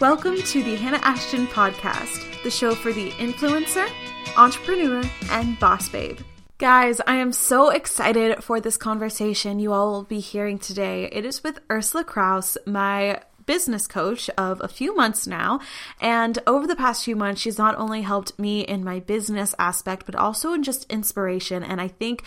Welcome to the Hannah Ashton Podcast, the show for the influencer, entrepreneur, and boss babe. Guys, I am so excited for this conversation you all will be hearing today. It is with Ursula Krause, my business coach of a few months now. And over the past few months, she's not only helped me in my business aspect, but also in just inspiration. And I think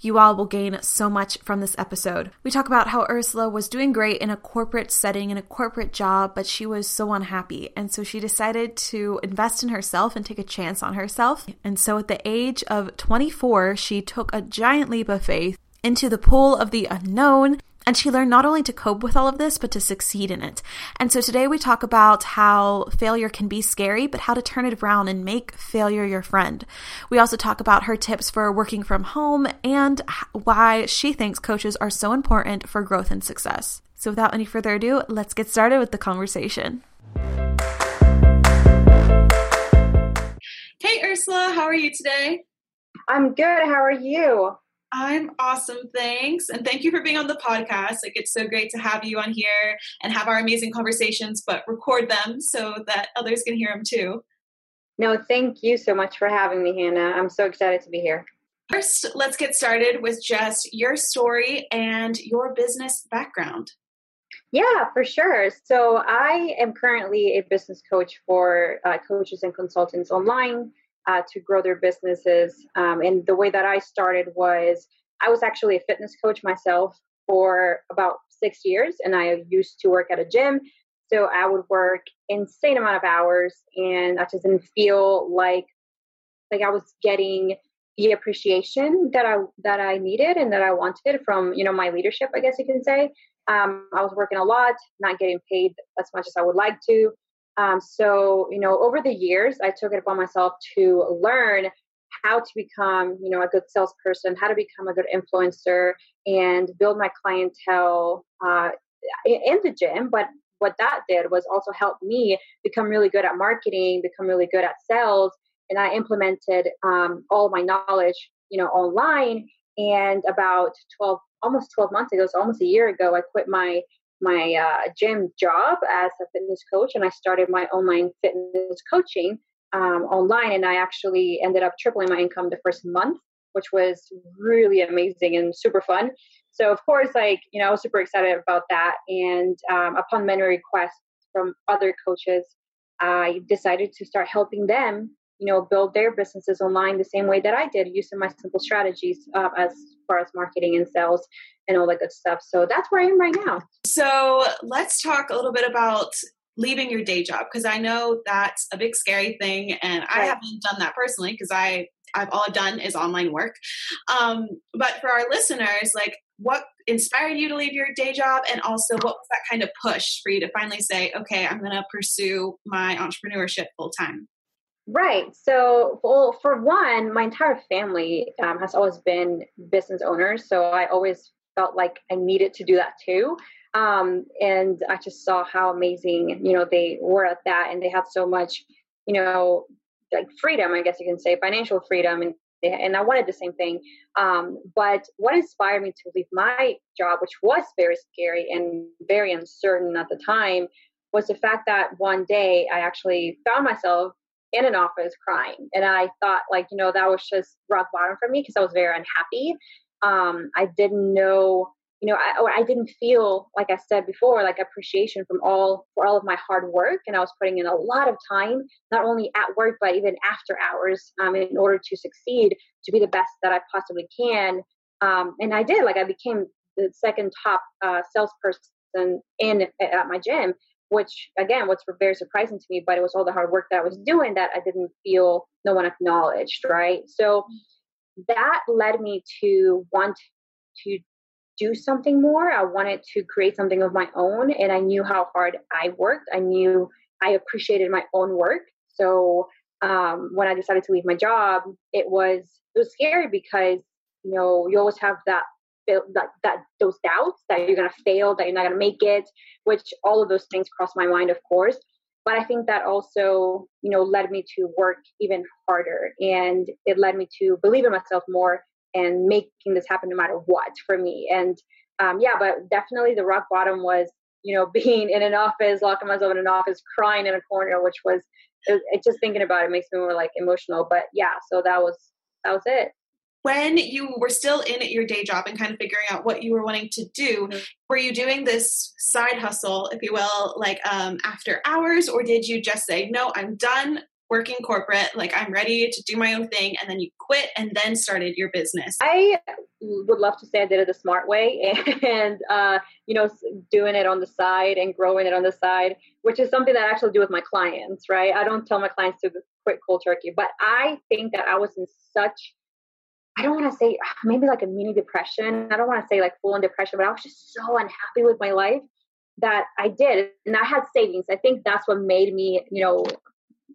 you all will gain so much from this episode. We talk about how Ursula was doing great in a corporate setting, in a corporate job, but she was so unhappy. And so she decided to invest in herself and take a chance on herself. And so at the age of 24, she took a giant leap of faith into the pool of the unknown and she learned not only to cope with all of this, but to succeed in it. And so today we talk about how failure can be scary, but how to turn it around and make failure your friend. We also talk about her tips for working from home and why she thinks coaches are so important for growth and success. So without any further ado, let's get started with the conversation. Hey, Ursula, how are you today? I'm good. How are you? I'm awesome, thanks. And thank you for being on the podcast. Like it's so great to have you on here and have our amazing conversations, but record them so that others can hear them too. No, thank you so much for having me, Hannah. I'm so excited to be here. First, let's get started with just your story and your business background. Yeah, for sure. So, I am currently a business coach for uh, coaches and consultants online uh, to grow their businesses. Um, and the way that I started was I was actually a fitness coach myself for about six years, and I used to work at a gym. So I would work insane amount of hours, and I just didn't feel like like I was getting the appreciation that I that I needed and that I wanted from you know my leadership. I guess you can say. Um, I was working a lot, not getting paid as much as I would like to. Um, so, you know, over the years, I took it upon myself to learn how to become, you know, a good salesperson, how to become a good influencer, and build my clientele uh, in the gym. But what that did was also help me become really good at marketing, become really good at sales, and I implemented um, all my knowledge, you know, online. And about 12, almost 12 months ago, so almost a year ago, I quit my my uh, gym job as a fitness coach and I started my online fitness coaching um, online. And I actually ended up tripling my income the first month, which was really amazing and super fun. So, of course, like, you know, I was super excited about that. And um, upon many requests from other coaches, I decided to start helping them you know build their businesses online the same way that i did using my simple strategies uh, as far as marketing and sales and all that good stuff so that's where i am right now so let's talk a little bit about leaving your day job because i know that's a big scary thing and right. i haven't done that personally because i I've all I've done is online work. Um, but for our listeners, like what inspired you to leave your day job and also what was that kind of push for you to finally say okay i'm going to pursue my entrepreneurship full time Right. So, well, for one, my entire family um, has always been business owners. So I always felt like I needed to do that too. Um, and I just saw how amazing, you know, they were at that and they had so much, you know, like freedom, I guess you can say, financial freedom. And, and I wanted the same thing. Um, but what inspired me to leave my job, which was very scary and very uncertain at the time, was the fact that one day I actually found myself in an office crying. And I thought, like, you know, that was just rock bottom for me because I was very unhappy. Um, I didn't know, you know, I, I didn't feel, like I said before, like appreciation from all for all of my hard work. And I was putting in a lot of time, not only at work, but even after hours um, in order to succeed, to be the best that I possibly can. Um, and I did, like, I became the second top uh, salesperson in at my gym which again was very surprising to me but it was all the hard work that i was doing that i didn't feel no one acknowledged right so that led me to want to do something more. I wanted to create something of my own and i knew how hard i worked. I knew i appreciated my own work. So um, when i decided to leave my job it was it was scary because you know you always have that that, that those doubts that you're going to fail, that you're not going to make it, which all of those things cross my mind, of course. But I think that also, you know, led me to work even harder, and it led me to believe in myself more and making this happen no matter what for me. And um, yeah, but definitely the rock bottom was, you know, being in an office, locking myself in an office, crying in a corner, which was it, it, just thinking about it makes me more like emotional. But yeah, so that was that was it. When you were still in at your day job and kind of figuring out what you were wanting to do, mm-hmm. were you doing this side hustle, if you will, like um, after hours, or did you just say, "No, I'm done working corporate like i'm ready to do my own thing and then you quit and then started your business i would love to say i did it the smart way and uh, you know doing it on the side and growing it on the side which is something that i actually do with my clients right i don't tell my clients to quit cold turkey but i think that i was in such I don't want to say maybe like a mini depression. I don't want to say like full on depression, but I was just so unhappy with my life that I did. And I had savings. I think that's what made me, you know,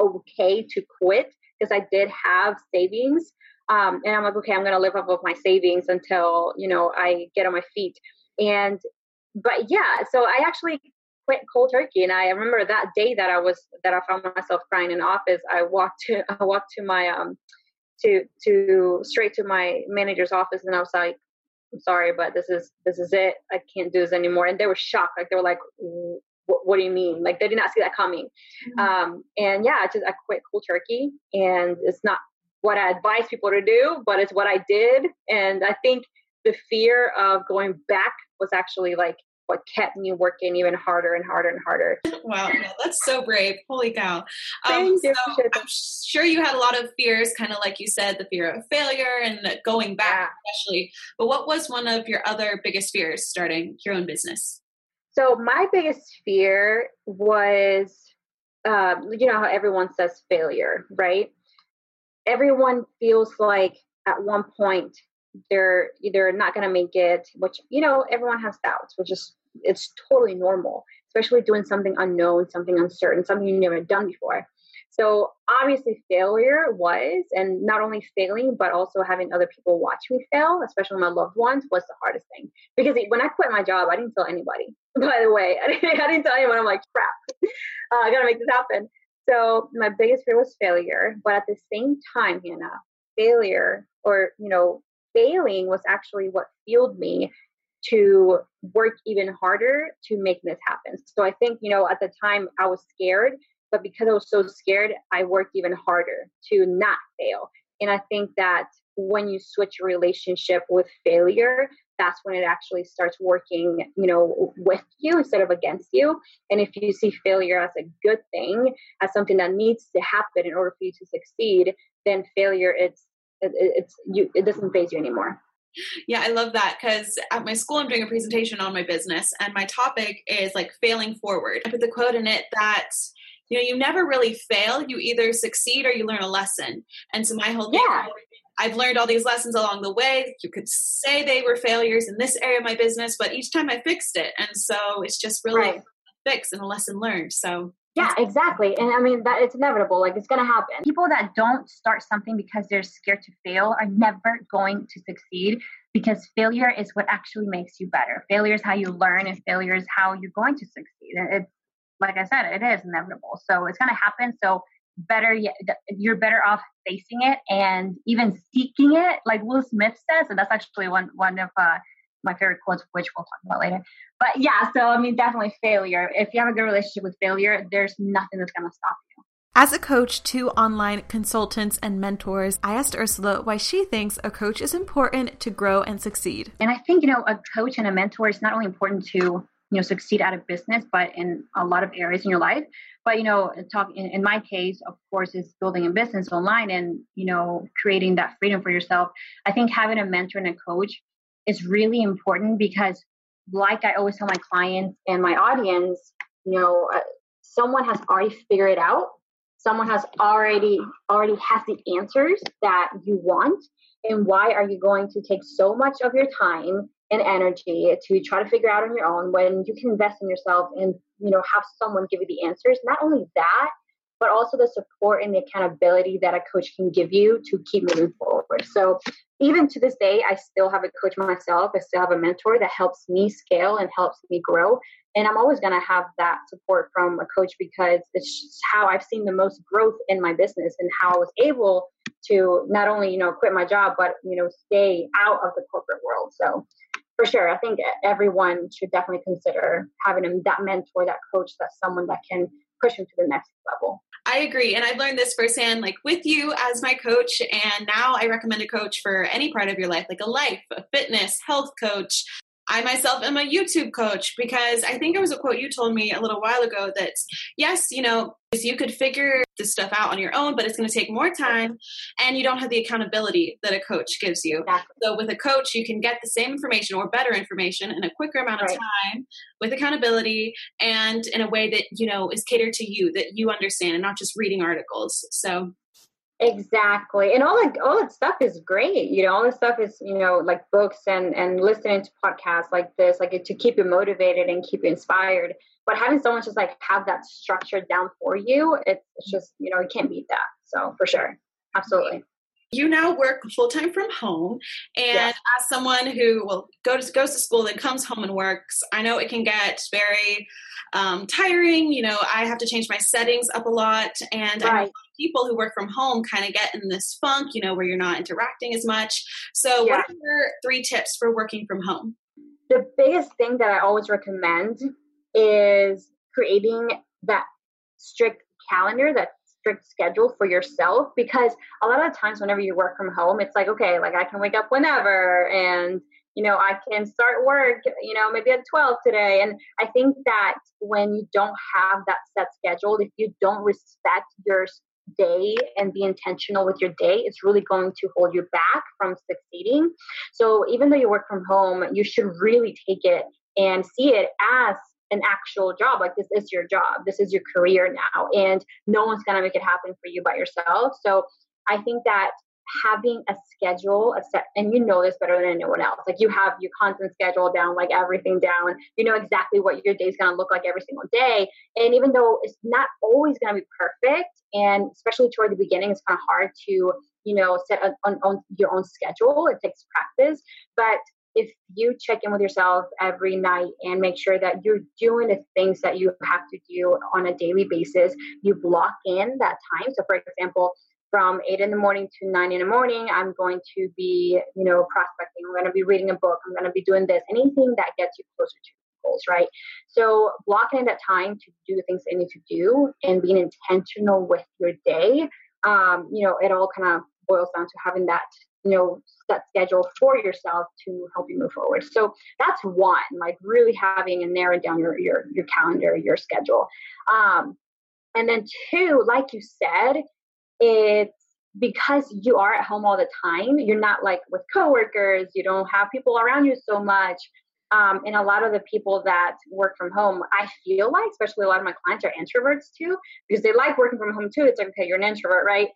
okay to quit because I did have savings. Um, and I'm like, okay, I'm going to live off of my savings until, you know, I get on my feet. And, but yeah, so I actually quit cold turkey. And I remember that day that I was, that I found myself crying in office, I walked to, I walked to my, um, to, to straight to my manager's office. And I was like, I'm sorry, but this is, this is it. I can't do this anymore. And they were shocked. Like they were like, what, do you mean? Like they did not see that coming. Mm-hmm. Um, and yeah, just I quit cold turkey, and it's not what I advise people to do, but it's what I did. And I think the fear of going back was actually like what kept me working even harder and harder and harder. Wow, that's so brave. Holy cow. Um, so I'm sure you had a lot of fears, kind of like you said, the fear of failure and going back, yeah. especially. But what was one of your other biggest fears starting your own business? So my biggest fear was, um, you know how everyone says failure, right? Everyone feels like at one point they're either not going to make it, which you know everyone has doubts, which is it's totally normal, especially doing something unknown, something uncertain, something you've never done before. So obviously failure was, and not only failing, but also having other people watch me fail, especially my loved ones, was the hardest thing. Because when I quit my job, I didn't tell anybody. By the way, I didn't, I didn't tell anyone. I'm like, crap, uh, I gotta make this happen. So my biggest fear was failure, but at the same time, Hannah, failure or you know, failing was actually what fueled me to work even harder to make this happen. So I think, you know, at the time I was scared but because I was so scared, I worked even harder to not fail. And I think that when you switch your relationship with failure, that's when it actually starts working, you know, with you instead of against you. And if you see failure as a good thing, as something that needs to happen in order for you to succeed, then failure it's it's you it doesn't faze you anymore. Yeah, I love that because at my school I'm doing a presentation on my business and my topic is like failing forward. I put the quote in it that you know you never really fail you either succeed or you learn a lesson and so my whole thing yeah. I've learned all these lessons along the way. You could say they were failures in this area of my business, but each time I fixed it. And so it's just really right. a fix and a lesson learned. So yeah, exactly. And I mean that it's inevitable. Like it's gonna happen. People that don't start something because they're scared to fail are never going to succeed because failure is what actually makes you better. Failure is how you learn and failure is how you're going to succeed. It's like I said, it is inevitable. So it's to happen. So better yet, you're better off facing it and even seeking it, like Will Smith says. And that's actually one one of uh, my favorite quotes, which we'll talk about later. But yeah, so I mean, definitely failure. If you have a good relationship with failure, there's nothing that's going to stop you. As a coach to online consultants and mentors, I asked Ursula why she thinks a coach is important to grow and succeed. And I think, you know, a coach and a mentor is not only important to you know succeed out of business but in a lot of areas in your life but you know talk in, in my case of course is building a business online and you know creating that freedom for yourself i think having a mentor and a coach is really important because like i always tell my clients and my audience you know uh, someone has already figured it out. Someone has already already has the answers that you want. And why are you going to take so much of your time and energy to try to figure out on your own when you can invest in yourself and you know have someone give you the answers? Not only that but also the support and the accountability that a coach can give you to keep moving forward. So even to this day i still have a coach myself. I still have a mentor that helps me scale and helps me grow. And i'm always going to have that support from a coach because it's how i've seen the most growth in my business and how i was able to not only you know quit my job but you know stay out of the corporate world. So for sure, I think everyone should definitely consider having that mentor, that coach, that someone that can push them to the next level. I agree. And I've learned this firsthand, like with you as my coach. And now I recommend a coach for any part of your life, like a life, a fitness, health coach, I myself am a YouTube coach because I think it was a quote you told me a little while ago that yes, you know, you could figure this stuff out on your own, but it's going to take more time and you don't have the accountability that a coach gives you. Exactly. So with a coach, you can get the same information or better information in a quicker amount of right. time with accountability and in a way that, you know, is catered to you that you understand and not just reading articles. So Exactly. And all that all that stuff is great. You know, all this stuff is, you know, like books and and listening to podcasts like this, like to keep you motivated and keep you inspired. But having someone just like have that structure down for you, it's, it's just, you know, you can't beat that. So for sure. Absolutely you now work full time from home, and as someone who well goes goes to school then comes home and works, I know it can get very um, tiring. You know, I have to change my settings up a lot, and right. people who work from home kind of get in this funk, you know, where you're not interacting as much. So, yeah. what are your three tips for working from home? The biggest thing that I always recommend is creating that strict calendar that strict schedule for yourself because a lot of times whenever you work from home it's like okay like i can wake up whenever and you know i can start work you know maybe at 12 today. And i think that when you don't have that set schedule if you don't respect your day and be intentional with your day it's really going to hold you back from succeeding. So even though you work from home you should really take it and see it as an actual job. Like this is your job. This is your career now. And no one's gonna make it happen for you by yourself. So I think that having a schedule, a set, and you know this better than anyone else. Like you have your content schedule down, like everything down. You know exactly what your day's gonna look like every single day. And even though it's not always gonna be perfect, and especially toward the beginning, it's kind of hard to you know set on, on your own schedule. It takes practice, but if you check in with yourself every night and make sure that you're doing the things that you have to do on a daily basis, you block in that time. So, for example, from eight in the morning to nine in the morning, I'm going to be, you know, prospecting. I'm going to be reading a book. I'm going to be doing this. Anything that gets you closer to your goals, right? So blocking in that time to do the things that you need to do and being intentional with your day. Um, you know, it all kind of boils down to having that you know set schedule for yourself to help you move forward so that's one like really having and narrowing down your your, your calendar your schedule um, and then two like you said it's because you are at home all the time you're not like with coworkers you don't have people around you so much um, and a lot of the people that work from home, I feel like, especially a lot of my clients are introverts too, because they like working from home too. It's like, okay, you're an introvert, right?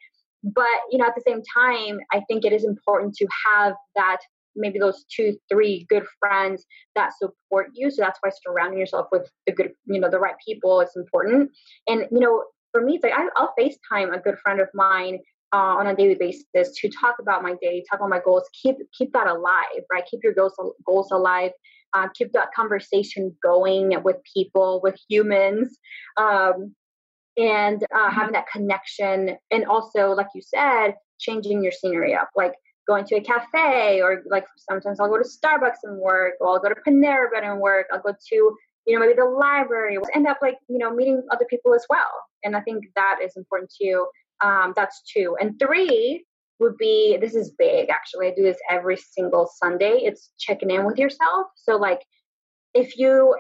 But you know at the same time i think it is important to have that maybe those two three good friends that support you. So that's why surrounding yourself with the good you know the right people is important. And you know for me it's like I, will facetime a good friend of mine uh, on a daily basis to talk about my day talk about my goals keep keep that alive right? Keep your goals goals alive. Uh, keep that conversation going with people with humans. Um, and uh, having that connection and also like you said changing your scenery up like going to a cafe or like sometimes i'll go to starbucks and work or i'll go to panera bread and work i'll go to you know maybe the library we'll end up like you know meeting other people as well. And i think that is important too um, that's two. And three would be this is big actually i do this every single sunday it's checking in with yourself. So like if you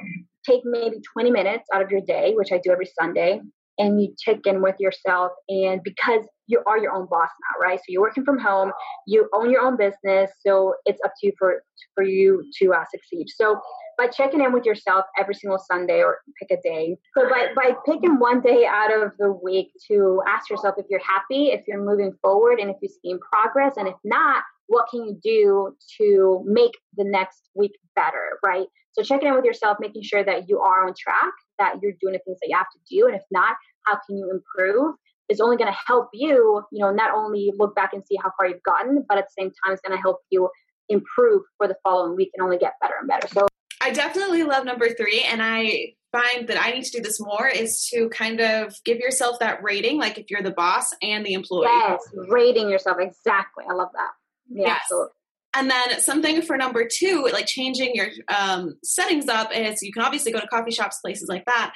take maybe 20 minutes out of your day which i do every sunday and you check in with yourself and because you are your own boss now right? So you're working from home you own your own business so it's up to you for for you to uh, succeed. So by checking in with yourself every single sunday or pick a day so by, by picking one day out of the week to ask yourself if you're happy if you're moving forward and if you're seeing progress and if not what can you do to make the next week better right? So checking in with yourself making sure that you are on track that you're doing the things that you have to do and if not how can you improve? Is only going to help you you know not only look back and see how far you've gotten but at the same time it's going to help you improve for the following week and only get better and better. So i definitely love number three and i find that i need to do this more is to kind of give yourself that rating like if you're the boss and the employee. Yes rating yourself exactly. I love that yeah, yes. absolutely And then something for number two, like changing your um, settings up is you can obviously go to coffee shops, places like that.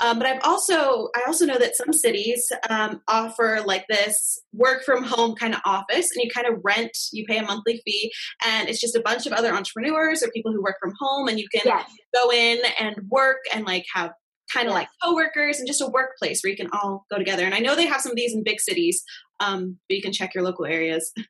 Um, but I've also I also know that some cities um, offer like this work from home kind of office, and you kind of rent, you pay a monthly fee, and it's just a bunch of other entrepreneurs or people who work from home, and you can yes. go in and work and like have kind of yes. like coworkers and just a workplace where you can all go together. And I know they have some of these in big cities, um, but you can check your local areas.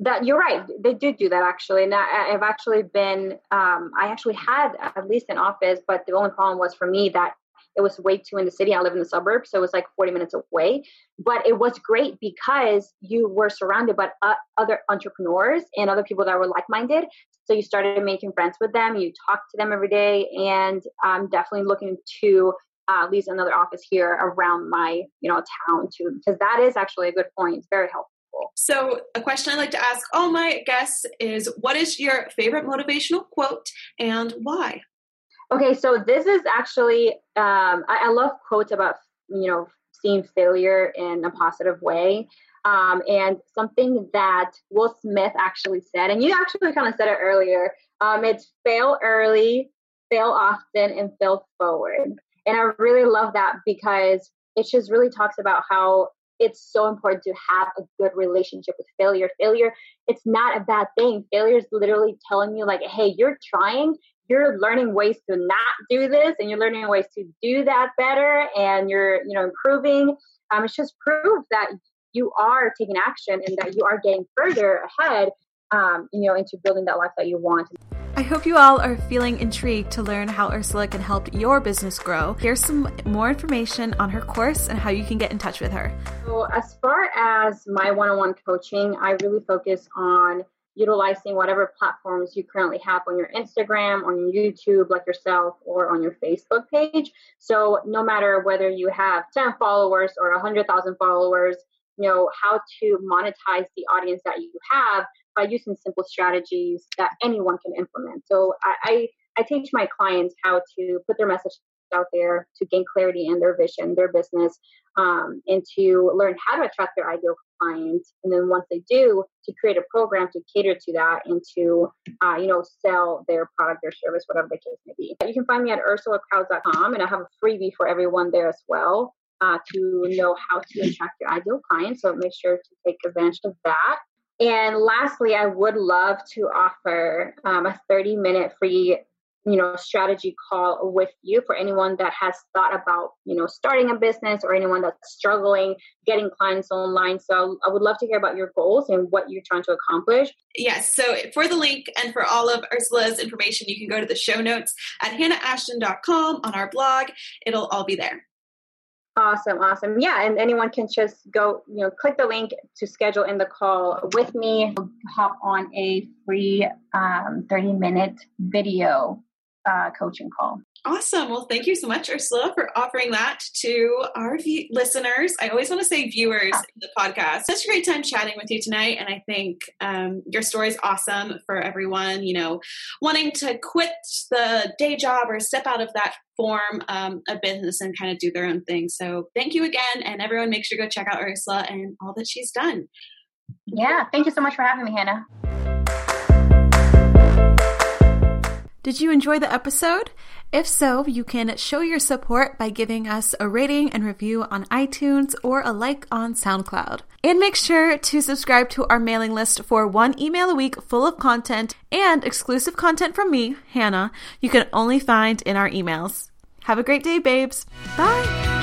That you're right. They do do that actually. And I, have actually been. Um, I actually had at least an office, but the only problem was for me that it was way too in the city. I live in the suburbs, so it was like 40 minutes away. But it was great because you were surrounded by uh, other entrepreneurs and other people that were like-minded. So you started making friends with them. You talked to them every day, and I'm definitely looking to uh, lease another office here around my you know town too, because that is actually a good point. It's very helpful. So, a question I like to ask all my guests is what is your favorite motivational quote and why? Okay, so this is actually, um, I, I, love quotes about, you know, seeing failure in a positive way. Um, and something that Will Smith actually said, and you actually kind of said it earlier um, it's fail early, fail often, and fail forward. And I really love that because it just really talks about how it's so important to have a good relationship with failure. Failure, it's not a bad thing. Failure is literally telling you, like, hey, you're trying, you're learning ways to not do this, and you're learning ways to do that better, and you're, you know, improving. Um, it's just proof that you are taking action and that you are getting further ahead, um, you know, into building that life that you want. I hope you all are feeling intrigued to learn how Ursula can help your business grow. Here's some more information on her course and how you can get in touch with her. So, as far as my one on one coaching, I really focus on utilizing whatever platforms you currently have on your Instagram, on your YouTube, like yourself, or on your Facebook page. So, no matter whether you have 10 followers or 100,000 followers, you know how to monetize the audience that you have by using simple strategies that anyone can implement. So I, I, I teach my clients how to put their message out there to gain clarity in their vision, their business, um, and to learn how to attract their ideal clients. And then once they do, to create a program to cater to that and to, uh, you know, sell their product, their service, whatever the case may be. You can find me at ursulakrause.com, and I have a freebie for everyone there as well. Uh, to know how to attract your ideal clients. So make sure to take advantage of that. And lastly, I would love to offer um, a 30 minute free you know strategy call with you for anyone that has thought about you know starting a business or anyone that's struggling getting clients online. So i would love to hear about your goals and what you're trying to accomplish. Yes. So for the link and for all of ursula's information you can go to the show notes at hannahashton.com on our blog. It'll all be there Awesome, awesome. Yeah, and anyone can just go, you know, click the link to schedule in the call with me. Hop on a free um, 30 minute video uh, coaching call. Awesome. Well, thank you so much, Ursula, for offering that to our view- listeners. I always want to say viewers in the podcast. Such a great time chatting with you tonight. And I think um, your story is awesome for everyone, you know, wanting to quit the day job or step out of that form um, of business and kind of do their own thing. So thank you again. And everyone, make sure to go check out Ursula and all that she's done. Yeah. Thank you so much for having me, Hannah. Did you enjoy the episode? If so, you can show your support by giving us a rating and review on iTunes or a like on SoundCloud. And make sure to subscribe to our mailing list for one email a week full of content and exclusive content from me, Hannah, you can only find in our emails. Have a great day, babes. Bye.